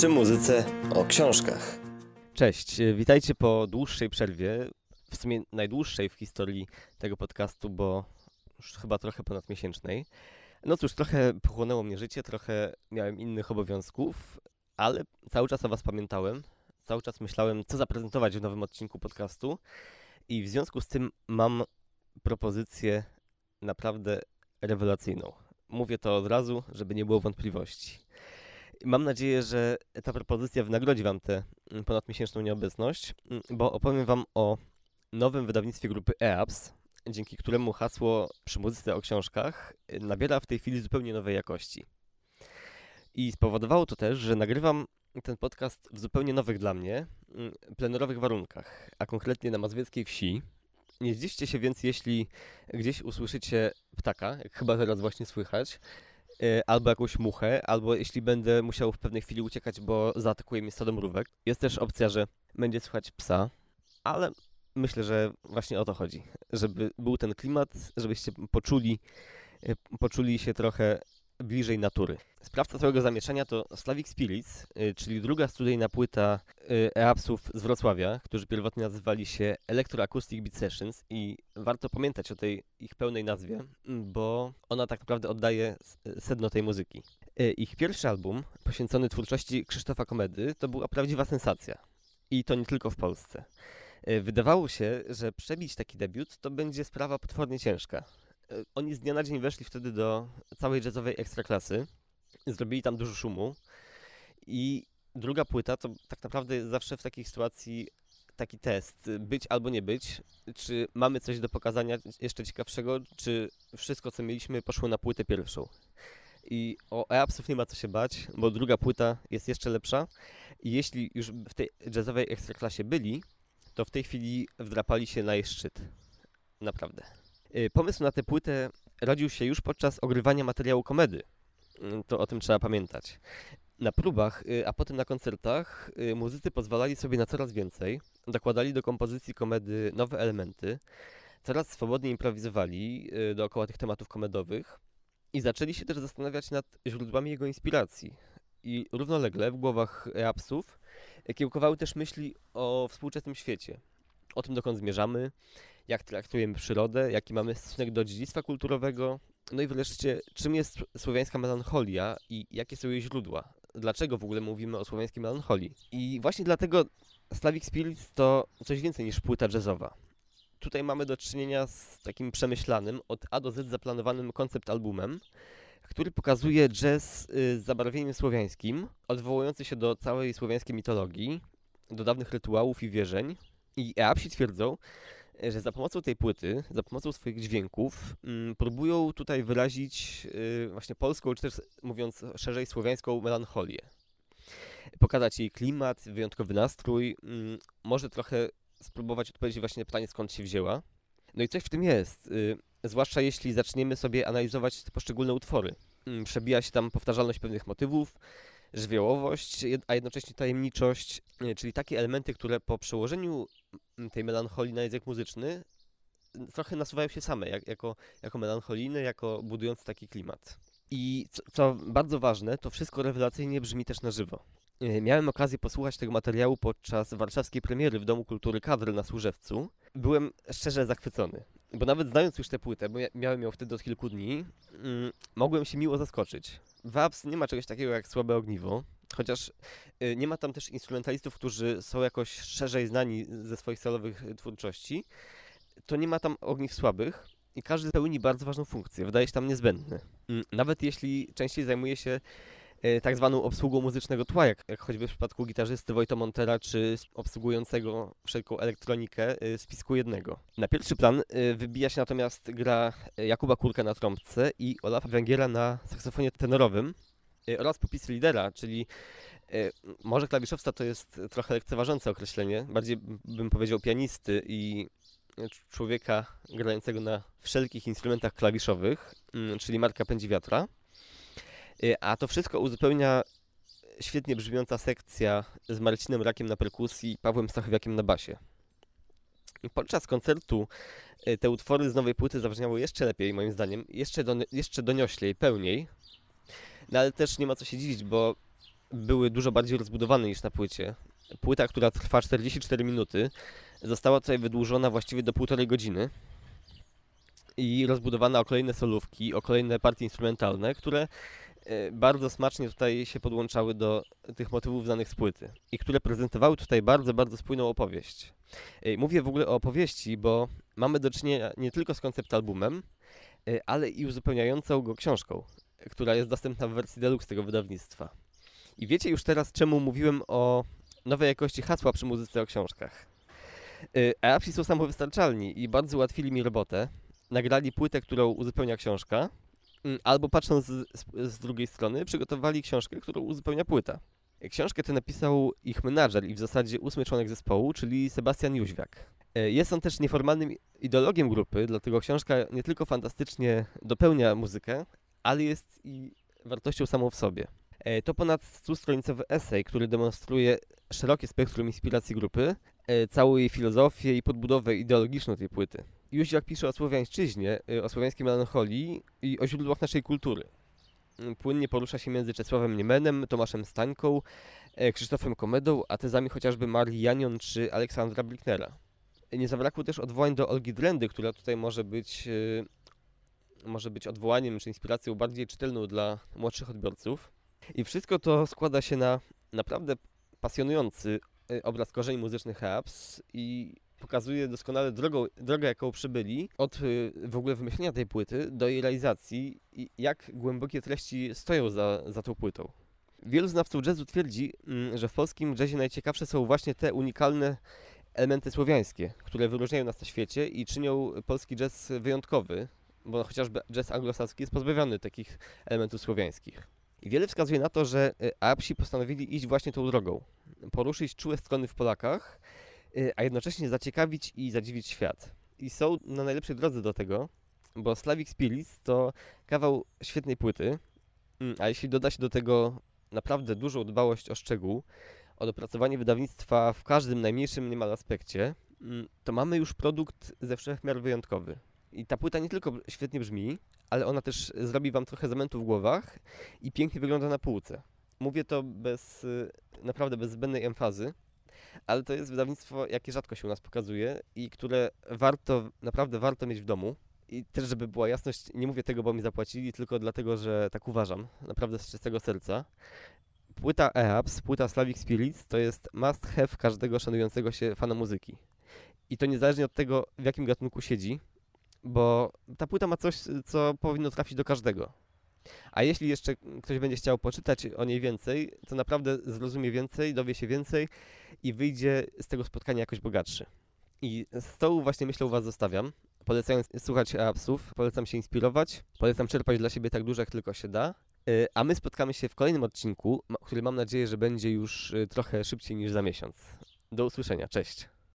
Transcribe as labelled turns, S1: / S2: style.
S1: przy muzyce o książkach.
S2: Cześć, witajcie po dłuższej przerwie, w sumie najdłuższej w historii tego podcastu, bo już chyba trochę ponad miesięcznej. No cóż, trochę pochłonęło mnie życie, trochę miałem innych obowiązków, ale cały czas o Was pamiętałem, cały czas myślałem, co zaprezentować w nowym odcinku podcastu i w związku z tym mam propozycję naprawdę rewelacyjną. Mówię to od razu, żeby nie było wątpliwości. Mam nadzieję, że ta propozycja wynagrodzi Wam tę ponadmiesięczną nieobecność, bo opowiem Wam o nowym wydawnictwie grupy EAPS, dzięki któremu hasło przy muzyce o książkach nabiera w tej chwili zupełnie nowej jakości. I spowodowało to też, że nagrywam ten podcast w zupełnie nowych dla mnie, plenerowych warunkach, a konkretnie na mazwieckiej wsi. Nie zdziwcie się więc, jeśli gdzieś usłyszycie ptaka, jak chyba teraz właśnie słychać, albo jakąś muchę, albo jeśli będę musiał w pewnej chwili uciekać, bo zaatakuje mnie stado mrówek. Jest też opcja, że będzie słychać psa, ale myślę, że właśnie o to chodzi, żeby był ten klimat, żebyście poczuli, e, poczuli się trochę bliżej natury. Sprawca całego zamieszania to Slavic Spirits, y, czyli druga studyjna płyta y, Eapsów z Wrocławia, którzy pierwotnie nazywali się Electroacoustic Beat Sessions i warto pamiętać o tej ich pełnej nazwie, bo ona tak naprawdę oddaje sedno tej muzyki. Y, ich pierwszy album, poświęcony twórczości Krzysztofa Komedy, to była prawdziwa sensacja. I to nie tylko w Polsce. Wydawało się, że przebić taki debiut to będzie sprawa potwornie ciężka. E, oni z dnia na dzień weszli wtedy do całej jazzowej ekstraklasy. Zrobili tam dużo szumu. I druga płyta to tak naprawdę zawsze w takiej sytuacji taki test, być albo nie być, czy mamy coś do pokazania jeszcze ciekawszego, czy wszystko co mieliśmy poszło na płytę pierwszą. I o Eapsów nie ma co się bać, bo druga płyta jest jeszcze lepsza i jeśli już w tej jazzowej ekstraklasie byli, to w tej chwili wdrapali się na jej szczyt. Naprawdę. Y, pomysł na tę płytę rodził się już podczas ogrywania materiału komedy. Mm, to o tym trzeba pamiętać. Na próbach, y, a potem na koncertach y, muzycy pozwalali sobie na coraz więcej, dokładali do kompozycji komedy nowe elementy, coraz swobodniej improwizowali dookoła tych tematów komedowych i zaczęli się też zastanawiać nad źródłami jego inspiracji. I równolegle w głowach rapsów kiełkowały też myśli o współczesnym świecie, o tym dokąd zmierzamy, jak traktujemy przyrodę, jaki mamy stosunek do dziedzictwa kulturowego, no i wreszcie, czym jest słowiańska melancholia i jakie są jej źródła? Dlaczego w ogóle mówimy o słowiańskiej melancholii? I właśnie dlatego Slavic Spirits to coś więcej niż płyta jazzowa. Tutaj mamy do czynienia z takim przemyślanym, od A do Z zaplanowanym koncept albumem, który pokazuje jazz y, z zabarwieniem słowiańskim, odwołujący się do całej słowiańskiej mitologii, do dawnych rytuałów i wierzeń. I Eapsi twierdzą, że za pomocą tej płyty, za pomocą swoich dźwięków, mm, próbują tutaj wyrazić y, właśnie polską, czy też mówiąc szerzej, słowiańską melancholię. Pokazać jej klimat, wyjątkowy nastrój, mm, może trochę spróbować odpowiedzieć właśnie na pytanie, skąd się wzięła. No i coś w tym jest, y, zwłaszcza jeśli zaczniemy sobie analizować te poszczególne utwory. Mm, przebija się tam powtarzalność pewnych motywów, żywiołowość, a jednocześnie tajemniczość, y, czyli takie elementy, które po przełożeniu tej melancholii na język muzyczny trochę nasuwają się same, jak, jako, jako melancholijne, jako budujące taki klimat. I co, co, bardzo ważne, to wszystko rewelacyjnie brzmi też na żywo. E, miałem okazję posłuchać tego materiału podczas warszawskiej premiery w Domu Kultury Kadry na Służewcu. Byłem szczerze zachwycony, bo nawet znając już tę płytę, bo miałem ją wtedy od kilku dni, mm, mogłem się miło zaskoczyć. W Abs nie ma czegoś takiego jak słabe ogniwo, Chociaż y, nie ma tam też instrumentalistów, którzy są jakoś szerzej znani ze swoich solowych twórczości, to nie ma tam ogniw słabych i każdy pełni bardzo ważną funkcję, wydaje się tam niezbędny. Mm, nawet jeśli częściej zajmuje się y, tak zwaną obsługą muzycznego tła, jak, jak choćby w przypadku gitarzysty Wojta Montera, czy obsługującego wszelką elektronikę y, z pisku jednego. Na pierwszy plan wybija się natomiast gra Jakuba Kurka na trąbce i Olafa Węgiera na saksofonie tenorowym, Y, oraz popisy lidera, czyli y, może klawiszowca to jest trochę lekceważące określenie, bardziej bym powiedział pianisty i człowieka grającego na wszelkich instrumentach klawiszowych, mm, czyli Marka Pędzi Wiatra. Y, a to wszystko uzupełnia świetnie brzmiąca sekcja z Marcinem Rakiem na perkusji i Pawłem Stachowiakiem na basie. Podczas koncertu te utwory z nowej płyty zabrzmiały jeszcze lepiej, moim zdaniem, jeszcze, do, jeszcze donioślej, pełniej, no ale też nie ma co się dziwić, bo były dużo bardziej rozbudowane niż na płycie. Płyta, która trwa 44 minuty, została tutaj wydłużona właściwie do półtorej godziny i rozbudowana o kolejne solówki, o kolejne partie instrumentalne, które e, bardzo smacznie tutaj się podłączały do tych motywów znanych z płyty i które prezentowały tutaj bardzo, bardzo spójną opowieść. E, Mówię w ogóle o opowieści, bo mamy do czynienia nie tylko z koncept albumem, e, ale i uzupełniającą go książką, która jest dostępna w wersji deluxe tego wydawnictwa. I wiecie już teraz, czemu mówiłem o nowej jakości hasła przy muzyce o książkach. Y, Arabsi są samowystarczalni i bardzo ułatwili mi robotę. Nagrali płytę, którą uzupełnia książka, mm, albo patrząc z, z, drugiej strony, przygotowali książkę, którą uzupełnia płyta. Książkę tę napisał ich menadżer i w zasadzie ósmy członek zespołu, czyli Sebastian Jóźwiak. Y, Jest on też nieformalnym ideologiem grupy, dlatego książka nie tylko fantastycznie dopełnia muzykę, ale jest i wartością samą w sobie. E, To ponad 100-stronicowy esej, który demonstruje szerokie spektrum inspiracji grupy, e, całą jej filozofię i podbudowę ideologiczną tej płyty. Jóźwiak pisze o słowiańszczyźnie, e, o słowiańskiej melancholii i o źródłach naszej kultury. Mm, Płynnie porusza się między Czesławem Niemenem, Tomaszem Stańką, Krzysztofem Komedą, a tezami chociażby Marii Janion czy Aleksandra Blicknera. Nie zabrakło też odwołań do Olgi Drendy, która tutaj może być, może być odwołaniem czy inspiracją bardziej czytelną dla młodszych odbiorców. I wszystko to składa się na naprawdę pasjonujący y, obraz korzeni muzycznych Heaps i pokazuje doskonale drogą, drogę, jaką przybyli od y, w ogóle wymyślenia tej płyty do jej realizacji i jak głębokie treści stoją za, za tą płytą. Wielu znawców jazzu twierdzi, mm, że w polskim jazzie najciekawsze są właśnie te unikalne elementy słowiańskie, które wyróżniają nas na świecie i czynią polski jazz wyjątkowy, bo chociażby jazz anglosaski jest pozbawiony takich elementów słowiańskich. I wiele wskazuje na to, że y, Arabsi postanowili iść właśnie tą drogą. Poruszyć czułe strony w Polakach, y, a jednocześnie zaciekawić i zadziwić świat. I są na najlepszej drodze do tego, bo Slavic Spirits to kawał świetnej płyty, mm, a jeśli doda się do tego naprawdę dużą dbałość o szczegół, o dopracowanie wydawnictwa w każdym najmniejszym niemal aspekcie, mm, to mamy już produkt ze wszech miar wyjątkowy. I ta płyta nie tylko świetnie brzmi, ale ona też zrobi wam trochę zamętu w głowach i pięknie wygląda na półce. Mówię to bez, y, naprawdę bez zbędnej emfazy, ale to jest wydawnictwo, jakie rzadko się u nas pokazuje i które warto, naprawdę warto mieć w domu. I też, żeby była jasność, nie mówię tego, bo mi zapłacili, tylko dlatego, że tak uważam, naprawdę z czystego serca. Płyta EAPS, płyta Slavic Spirits, to jest must have każdego szanującego się fana muzyki. I to niezależnie od tego, w jakim gatunku siedzi, bo ta płyta ma coś, co powinno trafić do każdego. A jeśli jeszcze ktoś będzie chciał poczytać o niej więcej, to naprawdę zrozumie więcej, dowie się więcej i wyjdzie z tego spotkania jakoś bogatszy. I z tą właśnie myślą Was zostawiam. Polecając słuchać apsów, polecam się inspirować, polecam czerpać dla siebie tak dużo, jak tylko się da. Y, A my spotkamy się w kolejnym odcinku, który mam nadzieję, że będzie już y, trochę szybciej niż za miesiąc. Do usłyszenia, cześć.